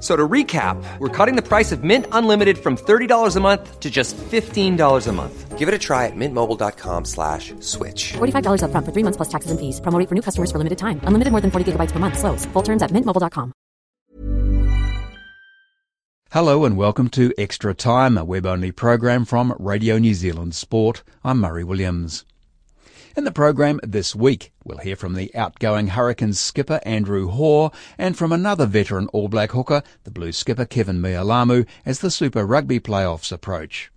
So to recap, we're cutting the price of Mint Unlimited from $30 a month to just $15 a month. Give it a try at mintmobile.com slash switch. $45 up front for three months plus taxes and fees. Promoting for new customers for limited time. Unlimited more than 40 gigabytes per month. Slows. Full terms at mintmobile.com. Hello and welcome to Extra Time, a web-only program from Radio New Zealand Sport. I'm Murray Williams. In the program this week, we'll hear from the outgoing Hurricanes skipper Andrew Hore and from another veteran All Black hooker, the Blues skipper Keven Mealamu, as the Super Rugby playoffs approach.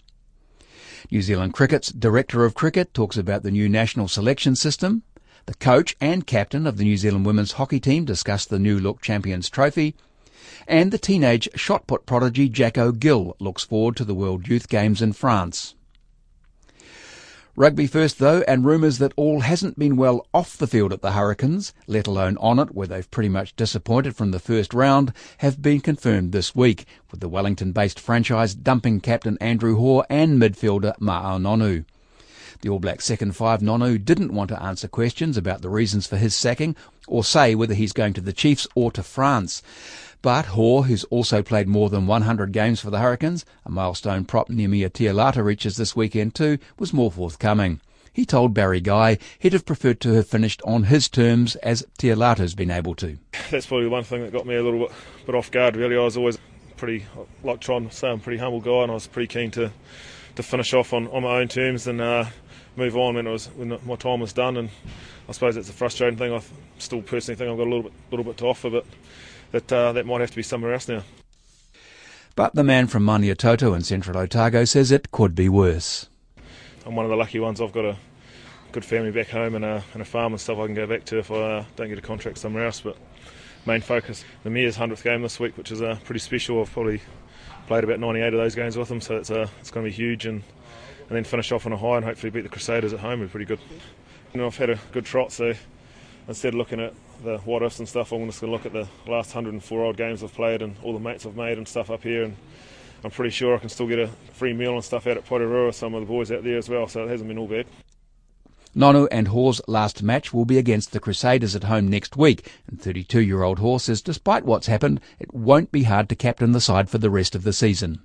New Zealand Cricket's Director of Cricket talks about the new national selection system. The coach and captain of the New Zealand women's hockey team discuss the new look Champions Trophy. And the teenage shot put prodigy Jacko Gill looks forward to the World Youth Games in France. Rugby first though, and rumours that all hasn't been well off the field at the Hurricanes, let alone on it where they've pretty much disappointed from the first round, have been confirmed this week, with the Wellington-based franchise dumping captain Andrew Hore and midfielder Ma'a Nonu. The All Black second five Nonu didn't want to answer questions about the reasons for his sacking or say whether he's going to the Chiefs or to France. But Hore, who's also played more than 100 games for the Hurricanes, a milestone prop Neemia Tialata reaches this weekend too, was more forthcoming. He told Barry Guy he'd have preferred to have finished on his terms as Tialata's been able to. That's probably one thing that got me a little bit, bit off guard really. I was always pretty, like to say I'm a pretty humble guy and I was pretty keen to, to finish off on, on my own terms and uh, move on when, it was, when my time was done and I suppose it's a frustrating thing. I still personally think I've got a little bit, little bit to offer but that uh, that might have to be somewhere else now. But the man from Maniototo in central Otago says it could be worse. I'm one of the lucky ones. I've got a good family back home and a, and a farm and stuff I can go back to if I uh, don't get a contract somewhere else. But main focus, the Mayor's 100th game this week, which is uh, pretty special. I've probably played about 98 of those games with them, so it's, uh, it's going to be huge. And, and then finish off on a high and hopefully beat the Crusaders at home would be pretty good. You know, I've had a good trot, so instead of looking at the what ifs and stuff, I'm just going to look at the last 104 odd games I've played and all the mates I've made and stuff up here. And I'm pretty sure I can still get a free meal and stuff out at Porirua with some of the boys out there as well, so it hasn't been all bad. Nonu and Hore's last match will be against the Crusaders at home next week, and 32-year-old Hore says despite what's happened, it won't be hard to captain the side for the rest of the season.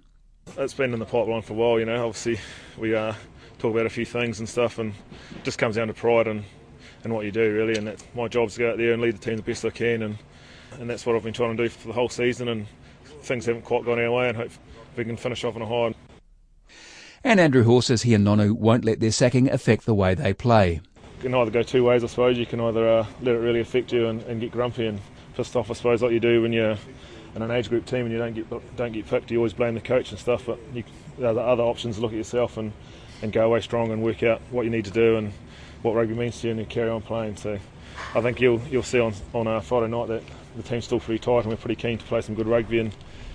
It's been in the pipeline for a while, you know. Obviously, we uh, talk about a few things and stuff, and it just comes down to pride and and what you do really. And that's my job to go out there and lead the team the best I can, and and that's what I've been trying to do for the whole season. And things haven't quite gone our way, and hope we can finish off on a high. And Andrew Hore says he and Nonu won't let their sacking affect the way they play. You can either go two ways, I suppose. You can either uh, let it really affect you and, and, get grumpy and pissed off, I suppose, like you do when you're in an age group team and you don't get don't get picked. You always blame the coach and stuff. But you, the other options, look at yourself and, and go away strong and work out what you need to do and what rugby means to you and carry on playing. So I think you'll you'll see on on uh, Friday night that the team's still pretty tight and we're pretty keen to play some good rugby and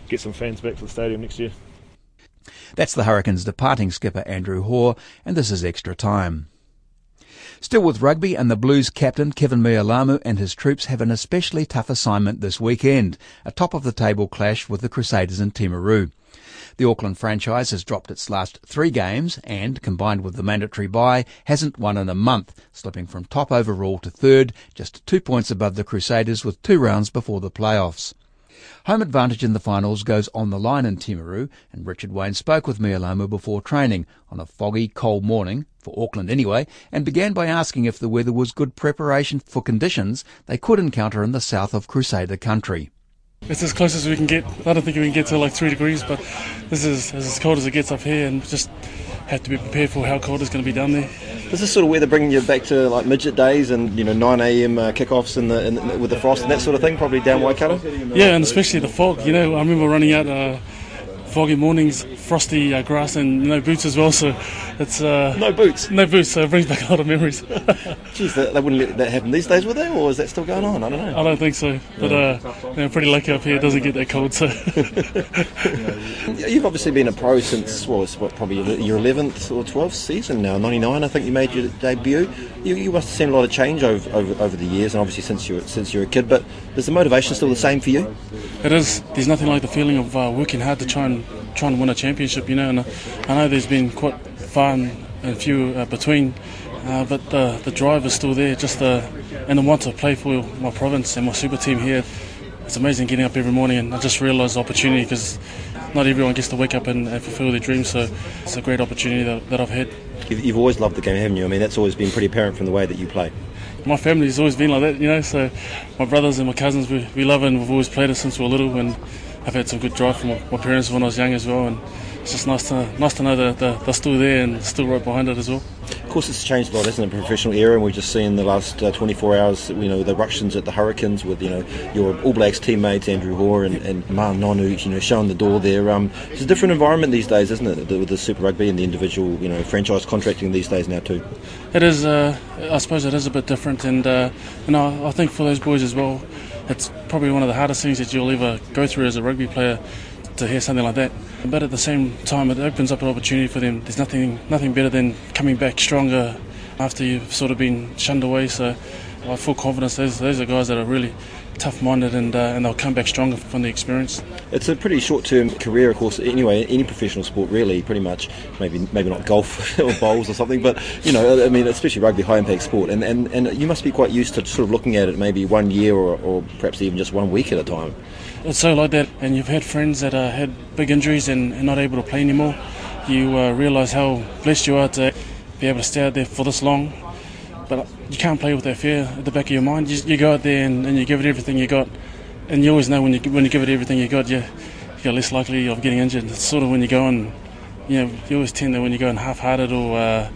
get some fans back to the stadium next year. That's the Hurricanes' departing skipper Andrew Hore, and this is extra time. Still with rugby, and the Blues captain Keven Mealamu and his troops have an especially tough assignment this weekend, a top of the table clash with the Crusaders in Timaru. The Auckland franchise has dropped its last three games and, combined with the mandatory bye, hasn't won in a month, slipping from top overall to third, just two points above the Crusaders with two rounds before the playoffs. Home advantage in the finals goes on the line in Timaru, and Richard Wayne spoke with Mealamu before training on a foggy, cold morning, for Auckland anyway, and began by asking if the weather was good preparation for conditions they could encounter in the south of Crusader country. It's as close as we can get. I don't think we can get to like three degrees, but this is as cold as it gets up here, and just have to be prepared for how cold it's going to be down there. Is this sort of weather bringing you back to like midget days and you know 9 a.m. Uh, kickoffs in the, in the, with the frost and that sort of thing? Probably down Waikato. Yeah, and especially the fog. You know, I remember running out. Uh, foggy mornings frosty uh, grass and no boots as well. So it's uh, No boots. no boots. So it brings back a lot of memories. Geez, they, they wouldn't let that happen these days, would they? Or is that still going on? I don't know. I don't think so, but uh, you know, pretty lucky up here. It doesn't get that cold. So You've obviously been a pro since well, it's what probably your 11th or 12th season now. 99, I think you made your debut. You, you must have seen a lot of change over, over, over the years, and obviously since you since you're a kid. But is the motivation still the same for you? it is. There's nothing like the feeling of uh, working hard to try and try and win a championship. You know, and uh, I know there's been quite far and and few uh, between. Uh, but the, the drive is still there, just the and the want to play for my province and my super team here. It's amazing getting up every morning, and I just realise the opportunity because not everyone gets to wake up and, and fulfil their dreams. So it's a great opportunity that, that I've had. You've, you've always loved the game, haven't you? I mean, that's always been pretty apparent from the way that you play. My family's always been like that, you know. So my brothers and my cousins, we, we love it, and we've always played it since we were little. And I've had some good drive from my, parents when I was young as well. And it's just nice to nice to know that they're, they're still there and still right behind it as well. Of course, it's changed a lot, hasn't it? Professional era, and we've just seen the last uh, 24 hours, you know, the ructions at the Hurricanes with, you know, your All Blacks teammates Andrew Hore and, and Ma'a Nonu, you know, showing the door there. Um, it's a different environment these days, isn't it? With the Super Rugby and the individual, you know, franchise contracting these days now too. It is, uh, I suppose, it is a bit different, and uh, you know, I think for those boys as well, it's probably one of the hardest things that you'll ever go through as a rugby player to hear something like that. But at the same time, it opens up an opportunity for them. There's nothing, nothing better than coming back stronger after you've sort of been shunned away. So I full confidence. Those, those are guys that are really tough-minded, and uh, and they'll come back stronger from the experience. It's a pretty short-term career, of course. Anyway, any professional sport, really, pretty much. Maybe, maybe not golf or bowls or something, but you know, I mean, especially rugby, high-impact sport. And, and and you must be quite used to sort of looking at it maybe one year or, or perhaps even just one week at a time. It's so like that, and you've had friends that uh, had big injuries and, and not able to play anymore. You uh, realise how blessed you are to be able to stay out there for this long. But you can't play with that fear at the back of your mind. You, you go out there and, and you give it everything you got, and you always know when you when you give it everything you got, you you're less likely of getting injured. It's sort of when you go and you know you always tend to when you go in half-hearted or uh,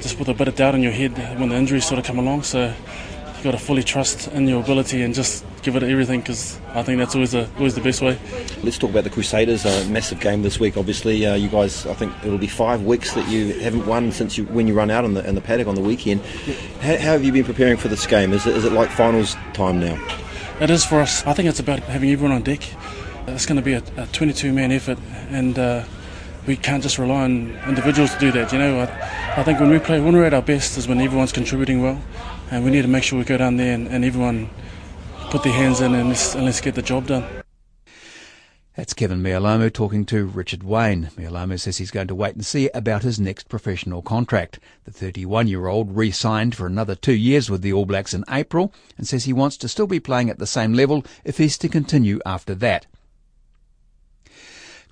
just with a bit of doubt in your head when the injuries sort of come along. So you've got to fully trust in your ability and just give it everything because I think that's always the always the best way. Let's talk about the Crusaders. A massive game this week, obviously. Uh, you guys, I think it'll be five weeks that you haven't won since you when you run out in the, in the paddock on the weekend. How, how have you been preparing for this game? Is it, is it like finals time now? It is for us. I think it's about having everyone on deck. It's going to be a, a 22 man effort, and uh, we can't just rely on individuals to do that. You know, I, I think when we play, when we're at our best, is when everyone's contributing well, and we need to make sure we go down there and, and everyone put their hands in and let's, and let's get the job done. That's Keven Mealamu talking to Richard Wayne. Mealamu says he's going to wait and see about his next professional contract. The 31 year old re signed for another two years with the All Blacks in April and says he wants to still be playing at the same level if he's to continue after that.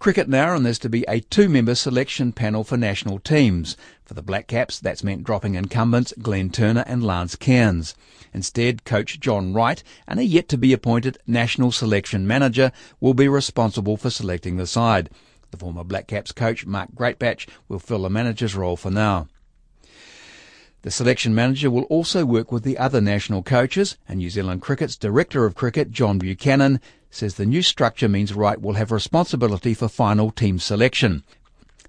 Cricket now, and there's to be a two-member selection panel for national teams. For the Black Caps, that's meant dropping incumbents Glenn Turner and Lance Cairns. Instead, coach John Wright and a yet-to-be-appointed national selection manager will be responsible for selecting the side. The former Black Caps coach Mark Greatbatch will fill the manager's role for now. The selection manager will also work with the other national coaches, and New Zealand Cricket's Director of Cricket, John Buchanan, says the new structure means Wright will have responsibility for final team selection.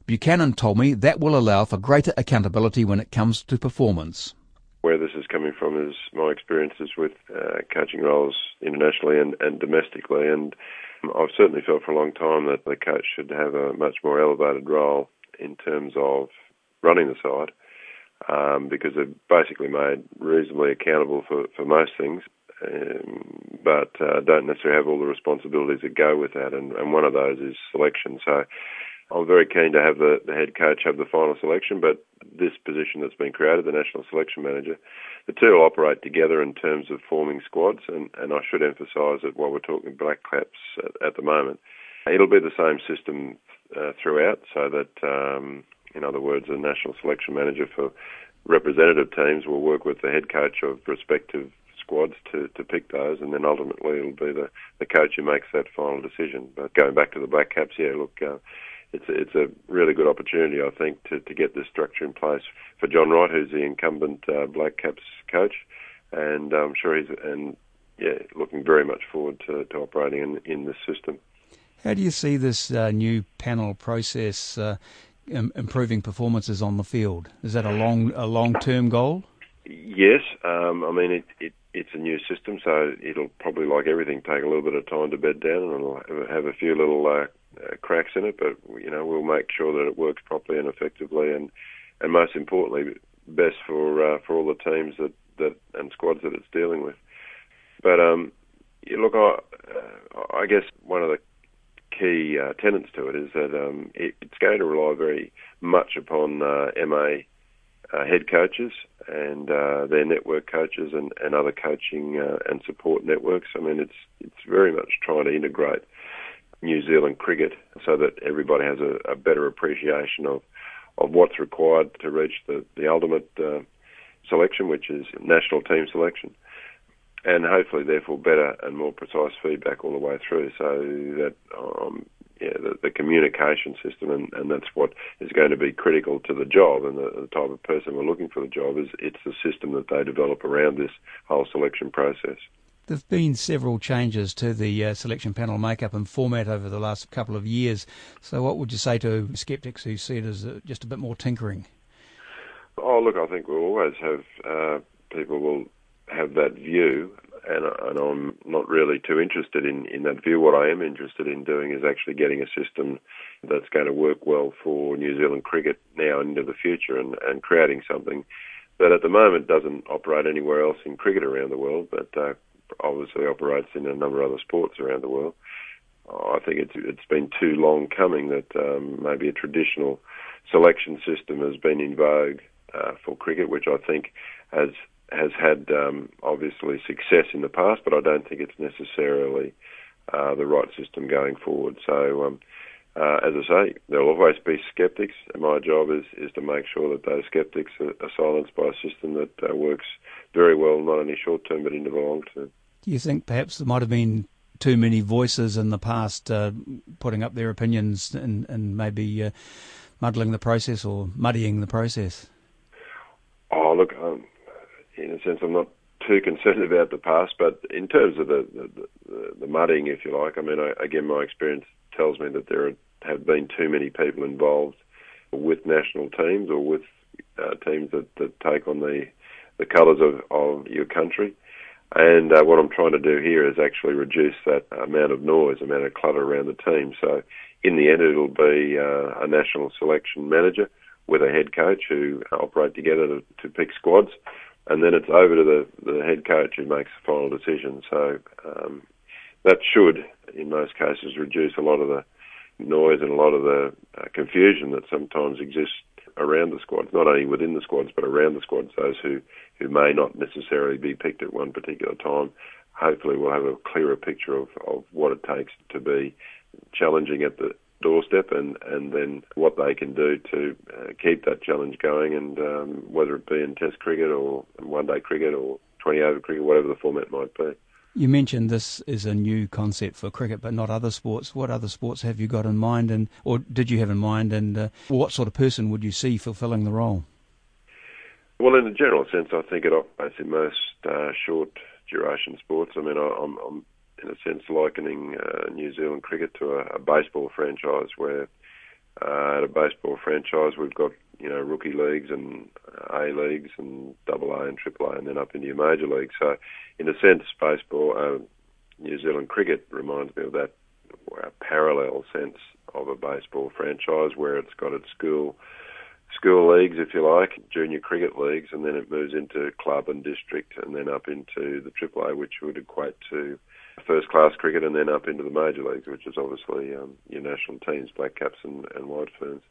Buchanan told me that will allow for greater accountability when it comes to performance. Where this is coming from is my experiences with uh, coaching roles internationally and, and domestically, and I've certainly felt for a long time that the coach should have a much more elevated role in terms of running the side um, because they're basically made reasonably accountable for, for most things, um, but uh, don't necessarily have all the responsibilities that go with that, and, and one of those is selection. So I'm very keen to have the, the head coach have the final selection, but this position that's been created, the national selection manager, the two will operate together in terms of forming squads, and, and I should emphasise that while we're talking Black Caps at, at the moment, it'll be the same system uh, throughout, so that um, in other words, the national selection manager for representative teams will work with the head coach of respective squads to, to pick those, and then ultimately it'll be the, the coach who makes that final decision. But going back to the Black Caps, yeah, look, uh, it's a, it's a really good opportunity, I think, to, to get this structure in place for John Wright, who's the incumbent uh, Black Caps coach, and I'm sure he's and yeah, looking very much forward to, to operating in, in this system. How do you see this uh, new panel process uh, Im- improving performances on the field? Is that a long a long term goal? Yes, um, I mean it, it, it's a new system, so it'll probably, like everything, take a little bit of time to bed down, and it'll have a few little uh, uh, cracks in it. But you know, we'll make sure that it works properly and effectively, and and most importantly, best for uh, for all the teams that, that and squads that it's dealing with. But um, yeah, look, I, uh, I guess one of the key uh, tenets to it is that um, it, it's going to rely very much upon uh, MA uh, head coaches and uh, their network coaches and, and other coaching uh, and support networks. I mean, it's it's very much trying to integrate New Zealand cricket so that everybody has a, a better appreciation of of what's required to reach the the ultimate uh, selection, which is national team selection, and hopefully, therefore, better and more precise feedback all the way through, so that um, yeah, the, the communication system, and, and that's what is going to be critical to the job and the, the type of person we're looking for the job is it's the system that they develop around this whole selection process. There have been several changes to the uh, selection panel makeup and format over the last couple of years. So, what would you say to sceptics who see it as uh, just a bit more tinkering? Oh, look, I think we'll always have uh, people will have that view, and, and I'm not really too interested in, in that view. What I am interested in doing is actually getting a system that's going to work well for New Zealand cricket now and into the future, and, and creating something that at the moment doesn't operate anywhere else in cricket around the world, but uh, obviously operates in a number of other sports around the world. I think it's it's been too long coming that um, maybe a traditional selection system has been in vogue uh, for cricket, which I think has has had um, obviously success in the past, but I don't think it's necessarily uh, the right system going forward. So, um, uh, as I say, there'll always be sceptics, and my job is, is to make sure that those sceptics are, are silenced by a system that uh, works very well, not only short term but into the long term. Do you think perhaps there might have been too many voices in the past uh, putting up their opinions and, and maybe uh, muddling the process or muddying the process? Oh, look, um, in a sense, I'm not too concerned about the past, but in terms of the the, the, the mudding, if you like, I mean, I, again, my experience tells me that there have been too many people involved with national teams or with uh, teams that, that take on the the colours of, of your country. And uh, what I'm trying to do here is actually reduce that amount of noise, amount of clutter around the team. So in the end, it'll be uh, a national selection manager with a head coach who operate together to, to pick squads and then it's over to the, the head coach who makes the final decision. So um, that should, in most cases, reduce a lot of the noise and a lot of the uh, confusion that sometimes exists around the squads, not only within the squads but around the squads. Those who, who may not necessarily be picked at one particular time, hopefully, we'll have a clearer picture of, of what it takes to be challenging at the doorstep and, and then what they can do to uh, keep that challenge going and um, whether it be in test cricket or one day cricket or 20 over cricket, whatever the format might be. You mentioned this is a new concept for cricket, but not other sports. What other sports have you got in mind, and or did you have in mind, and uh, what sort of person would you see fulfilling the role? Well, in a general sense, I think it operates in most uh, short duration sports. I mean, I, I'm, I'm in a sense, likening uh, New Zealand cricket to a, a baseball franchise, where uh, at a baseball franchise we've got you know rookie leagues and A leagues and double A and triple A, and then up into your major league. So, in a sense, baseball, uh, New Zealand cricket reminds me of that uh, parallel sense of a baseball franchise where it's got its school school leagues, if you like, junior cricket leagues, and then it moves into club and district, and then up into the Triple A, which would equate to first class cricket and then up into the major leagues, which is obviously um, your national teams, Black Caps and, and White Ferns.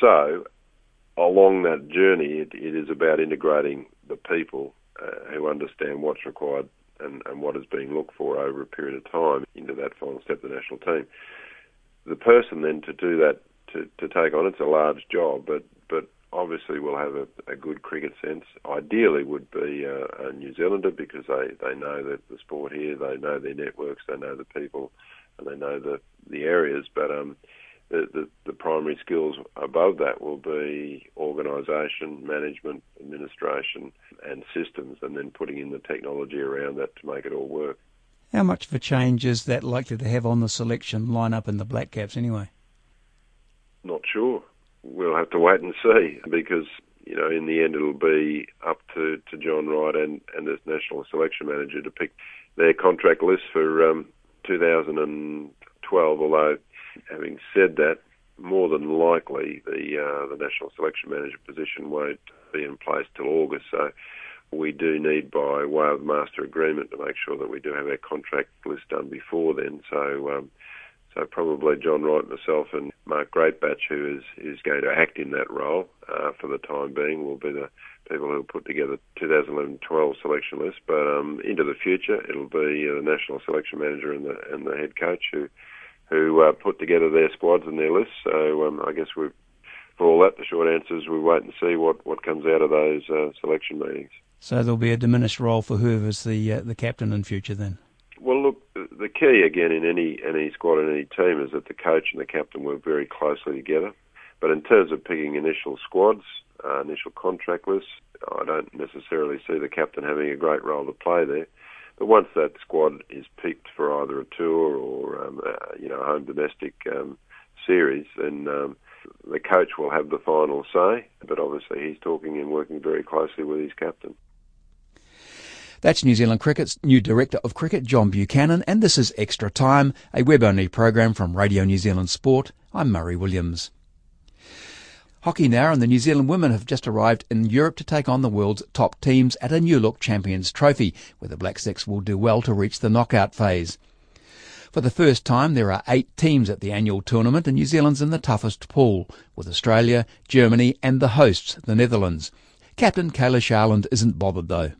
So, along that journey, it, it is about integrating the people uh, who understand what's required and, and what is being looked for over a period of time into that final step the national team. The person then to do that, to, to take on, it's a large job, but, but obviously will have a, a good cricket sense. Ideally, would be a, a New Zealander because they, they know the, the sport here, they know their networks, they know the people, and they know the the areas. But um, the, the the primary skills above that will be organisation, management, administration, and systems, and then putting in the technology around that to make it all work. How much of a change is that likely to have on the selection lineup in the Black Caps anyway? Not sure. We'll have to wait and see because you know in the end it'll be up to, to John Wright and and the national selection manager to pick their contract list for um, 2012. Although having said that, more than likely the uh, the national selection manager position won't be in place till August. So we do need, by way of master agreement, to make sure that we do have our contract list done before then. So. Um, so probably John Wright, myself, and Mark Greatbatch, who is, is going to act in that role uh, for the time being, will be the people who will put together 2011-12 selection list. But um, into the future, it'll be uh, the national selection manager and the and the head coach who who uh, put together their squads and their lists. So um, I guess we, for all that, the short answer is we wait and see what, what comes out of those uh, selection meetings. So there'll be a diminished role for whoever's the uh, the captain in future then. Well, look, the key again in any any squad and any team is that the coach and the captain work very closely together. But in terms of picking initial squads, uh, initial contract lists, I don't necessarily see the captain having a great role to play there. But once that squad is picked for either a tour or um, uh, you know home domestic um, series, then um, the coach will have the final say. But obviously, he's talking and working very closely with his captain. That's New Zealand Cricket's new Director of Cricket, John Buchanan, and this is Extra Time, a web-only program from Radio New Zealand Sport. I'm Murray Williams. Hockey now, and the New Zealand women have just arrived in Europe to take on the world's top teams at a New Look Champions Trophy, where the Black Sticks will do well to reach the knockout phase. For the first time, there are eight teams at the annual tournament, and New Zealand's in the toughest pool, with Australia, Germany, and the hosts, the Netherlands. Captain Kayla Sharland isn't bothered though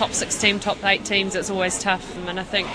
top six team, top eight teams, it's always tough. And I think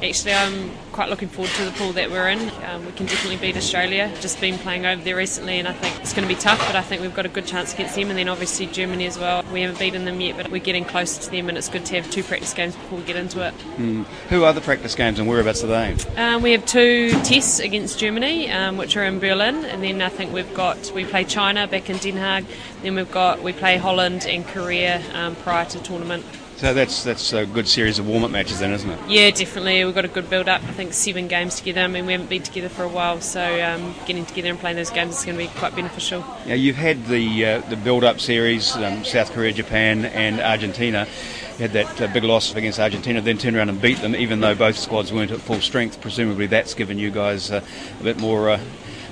actually I'm quite looking forward to the pool that we're in. Um, we can definitely beat Australia. Just been playing over there recently, and I think it's going to be tough. But I think we've got a good chance against them, and then obviously Germany as well. We haven't beaten them yet, but we're getting closer to them, and it's good to have two practice games before we get into it. Mm. Who are the practice games, and whereabouts are they? Um, we have two tests against Germany, um, which are in Berlin, and then I think we've got we play China back in Den Haag. Then we've got we play Holland and Korea um, prior to tournament. So that's that's a good series of warm up matches, then, isn't it? Yeah, definitely. We've got a good build up. I think seven games together. I mean, we haven't been together for a while, so um, getting together and playing those games is going to be quite beneficial. Yeah, you've had the uh, the build up series, um, South Korea, Japan, and Argentina. You had that uh, big loss against Argentina, then turned around and beat them, even though both squads weren't at full strength. Presumably, that's given you guys uh, a bit more uh,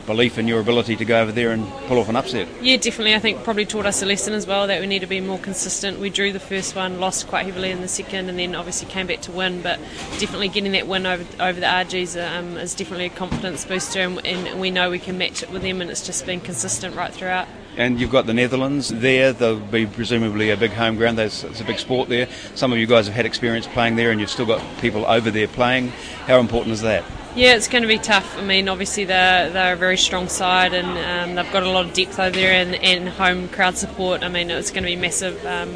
belief in your ability to go over there and pull off an upset. Yeah, definitely. I think probably taught us a lesson as well that we need to be more consistent. We drew the first one, lost quite heavily in the second, and then obviously came back to win. But definitely getting that win over over the RGs um, is definitely a confidence booster, and, and we know we can match it with them. And it's just been consistent right throughout. And you've got the Netherlands there. They'll be presumably a big home ground. There's, it's a big sport there. Some of you guys have had experience playing there, and you've still got people over there playing. How important is that? Yeah, it's going to be tough. I mean, obviously they're they're a very strong side, and um, they've got a lot of depth over there, and, and home crowd support. I mean, it's going to be massive. Um,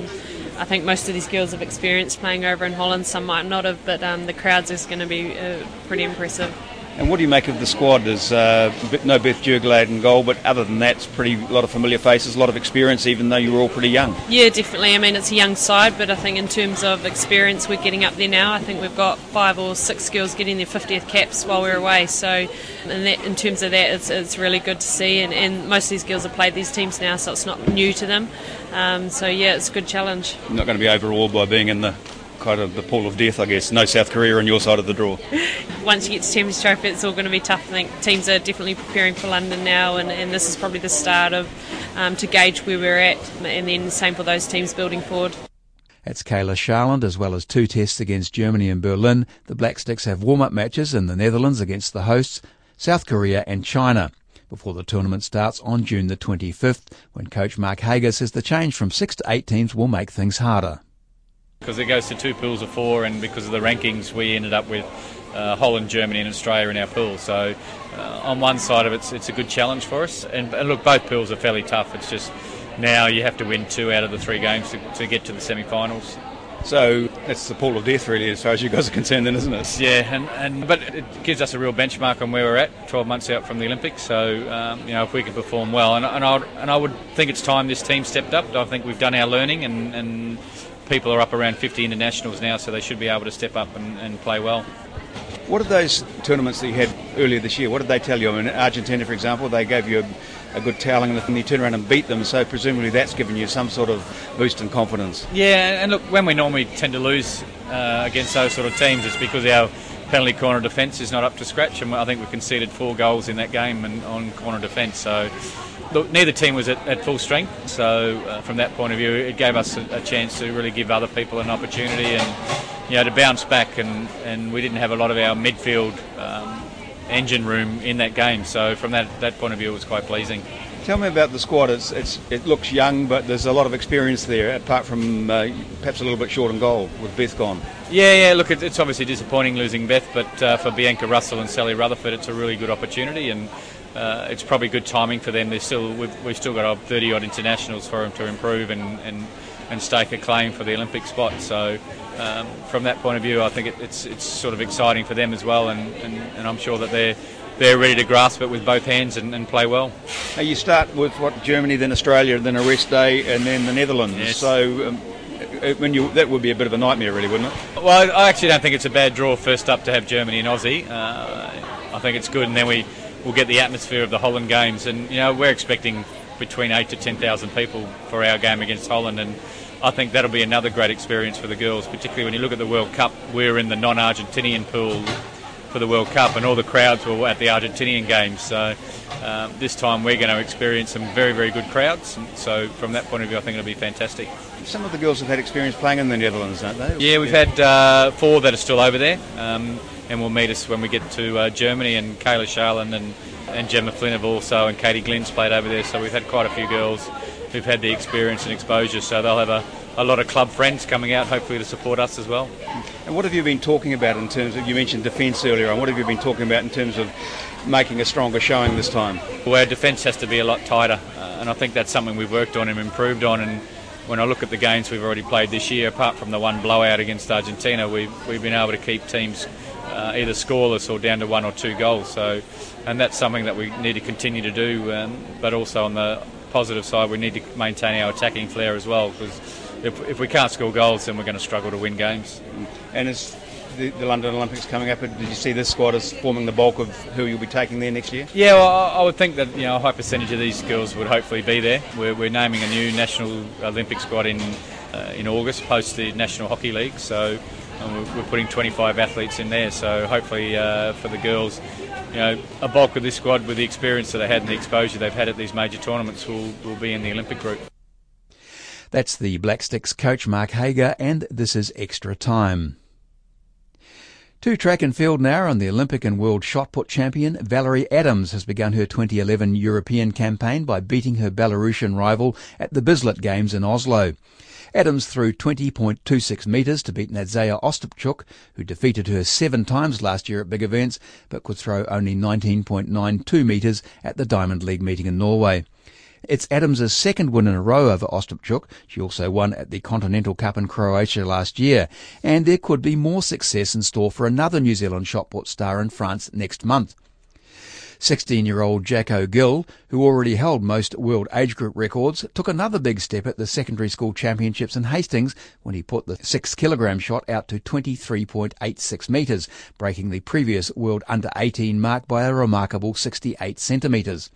I think most of these girls have experience playing over in Holland. Some might not have, but um, the crowds is going to be uh, pretty impressive. And what do you make of the squad? There's uh, no Beth Jurgeleit in goal, but other than that, it's pretty a lot of familiar faces, a lot of experience, even though you're all pretty young. Yeah, definitely. I mean, it's a young side, but I think in terms of experience, we're getting up there now. I think we've got five or six girls getting their 50th caps while we're away. So, in, that, in terms of that, it's, it's really good to see. And, and, most of these girls have played these teams now, so it's not new to them. Um, so, yeah, it's a good challenge. You're not going to be overawed by being in the kind of the pool of death, I guess. No South Korea on your side of the draw. Once you get to Champions Trophy, it's all going to be tough. I think teams are definitely preparing for London now, and, and this is probably the start of um, to gauge where we're at, and then same for those teams building forward. That's Kayla Sharland, as well as two tests against Germany and Berlin. The Black Sticks have warm-up matches in the Netherlands against the hosts, South Korea and China before the tournament starts on June the 25th, when coach Mark Hager says the change from six to eight teams will make things harder. Because it goes to two pools of four, and because of the rankings, we ended up with uh, Holland, Germany, and Australia in our pool. So, uh, on one side of it, it's, it's a good challenge for us. And, and, look, both pools are fairly tough. It's just now you have to win two out of the three games to, to get to the semi finals. So that's the pool of death, really, as far as you guys are concerned, then, isn't it? Yeah, and, and but it gives us a real benchmark on where we're at, 12 months out from the Olympics. So um, you know, if we can perform well, and, and I and I would think it's time this team stepped up. I think we've done our learning and, and people are up around 50 internationals now, so they should be able to step up and, and play well. What are those tournaments that you had earlier this year? What did they tell you? I mean, Argentina, for example, they gave you a, a good toweling and you turn around and beat them, so presumably that's given you some sort of boost in confidence. Yeah, and look, when we normally tend to lose uh, against those sort of teams, it's because our penalty corner defence is not up to scratch, and I think we conceded four goals in that game and on corner defence. So, neither team was at, at full strength. So, uh, from that point of view, it gave us a, a, chance to really give other people an opportunity and you know to bounce back. And, and we didn't have a lot of our midfield um, engine room in that game. So, from that that point of view, it was quite pleasing. Tell me about the squad. It's, it's, it looks young, but there's a lot of experience there, apart from uh, perhaps a little bit short on goal with Beth gone. Yeah, yeah. Look, it's obviously disappointing losing Beth, but uh, for Bianca Russell and Sally Rutherford, it's a really good opportunity, and uh, it's probably good timing for them. They're still we've, we've still got our 30 odd internationals for them to improve and, and, and stake a claim for the Olympic spot. So. Um, from that point of view, I think it, it's it's sort of exciting for them as well, and, and, and I'm sure that they're they're ready to grasp it with both hands and, and play well. You start with what Germany, then Australia, then a rest day, and then the Netherlands. Yes. So. Um, when you, that would be a bit of a nightmare, really, wouldn't it? Well, I actually don't think it's a bad draw first up to have Germany and Aussie. Uh, I think it's good, and then we will get the atmosphere of the Holland games. And you know, we're expecting between eight to ten thousand people for our game against Holland, and I think that'll be another great experience for the girls, particularly when you look at the World Cup. We're in the non-Argentinian pool for the World Cup, and all the crowds were at the Argentinian games. So um, this time we're going to experience some very, very good crowds. So from that point of view, I think it'll be fantastic. Some of the girls have had experience playing in the Netherlands, don't they? Yeah, we've had uh, four that are still over there, um, and we'll meet us when we get to uh, Germany. And Kayla Sharland and, and Gemma Flynn have also, and Katie Glynn's played over there. So we've had quite a few girls who've had the experience and exposure. So they'll have a a lot of club friends coming out, hopefully to support us as well. And what have you been talking about in terms of? You mentioned defence earlier on. What have you been talking about in terms of making a stronger showing this time? Well, our defence has to be a lot tighter, uh, and I think that's something we've worked on and improved on. And when I look at the games we've already played this year, apart from the one blowout against Argentina, we've we've been able to keep teams uh, either scoreless or down to one or two goals. So, and that's something that we need to continue to do. Um, but also on the positive side, we need to maintain our attacking flair as well because if, if we can't score goals, then we're going to struggle to win games. And as the, the, London Olympics coming up, did you see this squad as forming the bulk of who you'll be taking there next year? Yeah, well, I would think that you know a high percentage of these girls would hopefully be there. We're, we're naming a new national Olympic squad in uh, in August post the National Hockey League, so we're, we're putting 25 athletes in there. So hopefully uh, for the girls. You know, a bulk of this squad, with the experience that they had and the exposure they've had at these major tournaments, will, will be in the Olympic group. That's the Black Sticks coach Mark Hager, and this is Extra Time. To track and field now, and the Olympic and world shot put champion Valerie Adams has begun her 2011 European campaign by beating her Belarusian rival at the Bislett Games in Oslo. Adams threw 20.26 metres to beat Nadzeja Ostapchuk, who defeated her seven times last year at big events, but could throw only 19.92 metres at the Diamond League meeting in Norway. It's Adams' second win in a row over Ostapchuk. She also won at the Continental Cup in Croatia last year. And there could be more success in store for another New Zealand shot put star in France next month. 16-year-old Jacko Gill, who already held most world age group records, took another big step at the secondary school championships in Hastings when he put the 6 kilogram shot out to 23.86 metres, breaking the previous world under 18 mark by a remarkable 68 centimetres.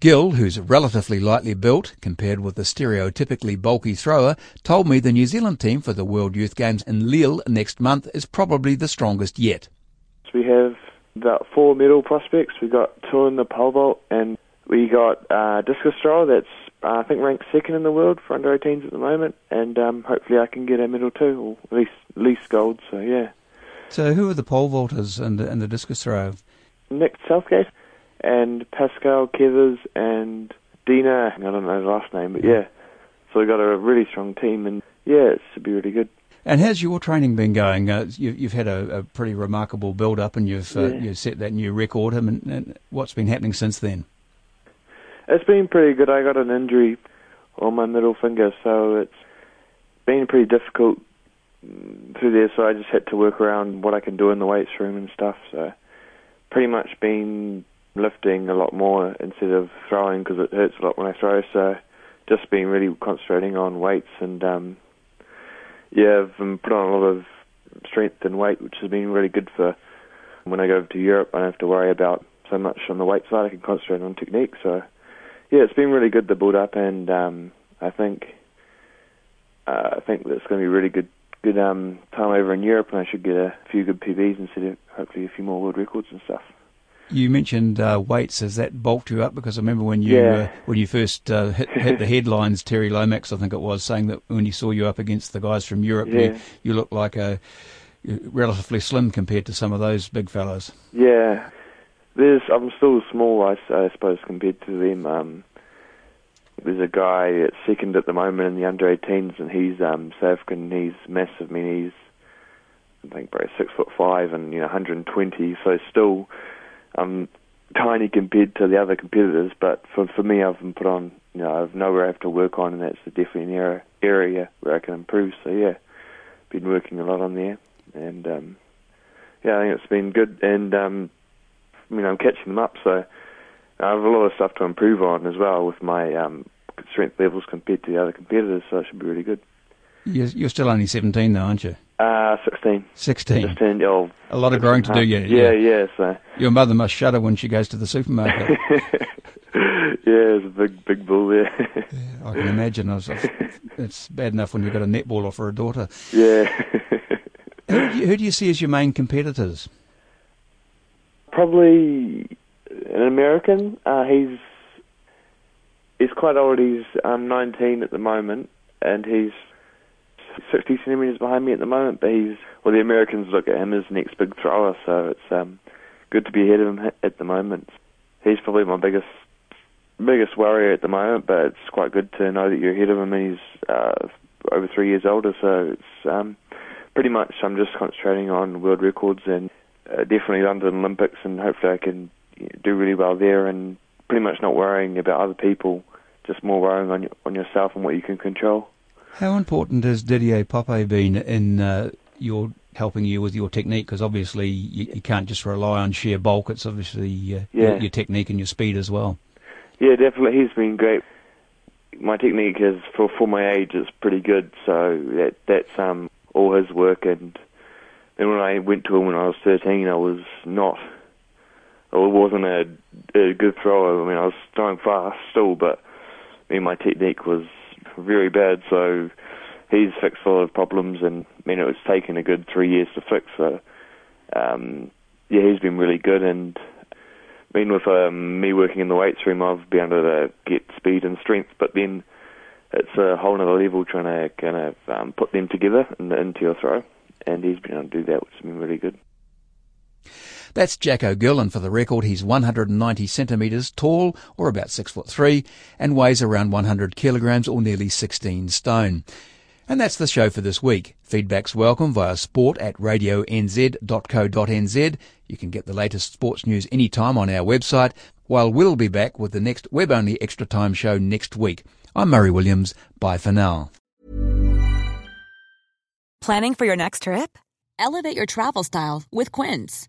Gill, who's relatively lightly built compared with the stereotypically bulky thrower, told me the New Zealand team for the World Youth Games in Lille next month is probably the strongest yet. We have about four medal prospects. We got two in the pole vault, and we got uh, discus thrower that's uh, I think ranked second in the world for under 18s at the moment, and um, hopefully I can get a medal too, or at least at least gold. So yeah. So who are the pole vaulters and the, and the discus thrower? Nick Southgate and Pascal Kevers and Dina. I don't know his last name, but yeah. So we got a really strong team, and yeah, it should be really good. And how's your training been going? Uh, you, you've had a, a, pretty remarkable build up, and you've uh, you've set that new record. Mean, and what's been happening since then? It's been pretty good. I got an injury on my middle finger, so it's been pretty difficult through there. So I just had to work around what I can do in the weights room and stuff. So pretty much been lifting a lot more instead of throwing because it hurts a lot when I throw. So just been really concentrating on weights and um, yeah, I've um, put on a lot of strength and weight, which has been really good for when I go over to Europe. I don't have to worry about so much on the weight side. I can concentrate on technique. So yeah, it's been really good the build up, and um, I think uh, I think that's going to be really good good um, time over in Europe, and I should get a few good PBs instead of hopefully a few more world records and stuff. You mentioned uh, weights. Has that bulked you up? Because I remember when you Yeah. uh, when you first uh, hit, hit the headlines, Terry Lomax, I think it was, saying that when he saw you up against the guys from Europe, Yeah. you, you looked like a relatively slim compared to some of those big fellows. Yeah, there's. I'm still small, I suppose, compared to them. Um, there's a guy at second at the moment in the under 18s, and he's um, South African. He's massive. I mean, he's I think probably six foot five and you know 120. So still, um, tiny compared to the other competitors. But for for me, I've been put on. You know, I've know where I have to work on, and that's definitely an area area where I can improve. So yeah, been working a lot on there, and um, yeah, I think it's been good. And um, I mean, I'm catching them up, so I have a lot of stuff to improve on as well with my um, strength levels compared to the other competitors. So it should be really good. You're still only 17 though, aren't you? Uh, 16. 16. Just turned, oh, A lot of growing to do, yeah. yeah, yeah. So Your mother must shudder when she goes to the supermarket. yeah, it's a big, big bull there. I can imagine. I was, it's bad enough when you've got a netballer for a daughter. yeah. Who do, you, who do you see as your main competitors? Probably an American. Uh, he's he's quite old. He's um, 19 at the moment, and he's 60 centimeters behind me at the moment. But he's well, the Americans look at him as the next big thrower, so it's um, good to be ahead of him at the moment. He's probably my biggest biggest worry at the moment, but it's quite good to know that you're ahead of him. He's uh, over three years older, so it's um, pretty much I'm just concentrating on world records and uh, definitely London Olympics, and hopefully I can do really well there, and pretty much not worrying about other people, just more worrying on on yourself and what you can control. How important has Didier Poppe been in uh, your helping you with your technique? Because obviously you, you can't just rely on sheer bulk. It's obviously uh, Yeah. your, technique and your speed as well. Yeah, definitely. He's been great. My technique is for for my age is pretty good, so that that's um all his work. And then when I went to him when I was 13, I was not. I wasn't a, a good thrower. I mean, I was throwing fast still, but I mean, my technique was very bad. So he's fixed a lot of problems, and I mean, it was taken a good three years to fix. So um, yeah, he's been really good, and I mean, with um, me working in the weights room, I've been able to get speed and strength, but then it's a whole other level trying to kind of um, put them together in, into your throw, and he's been able to do that, which has been really good. That's Jacko Gill, and for the record, he's 190 centimetres tall, or about six foot three, and weighs around 100 kilograms, or nearly 16 stone. And that's the show for this week. Feedback's welcome via sport at radionz.co.nz. You can get the latest sports news anytime on our website, while we'll be back with the next web-only Extra Time show next week. I'm Murray Williams. Bye for now. Planning for your next trip? Elevate your travel style with Quince.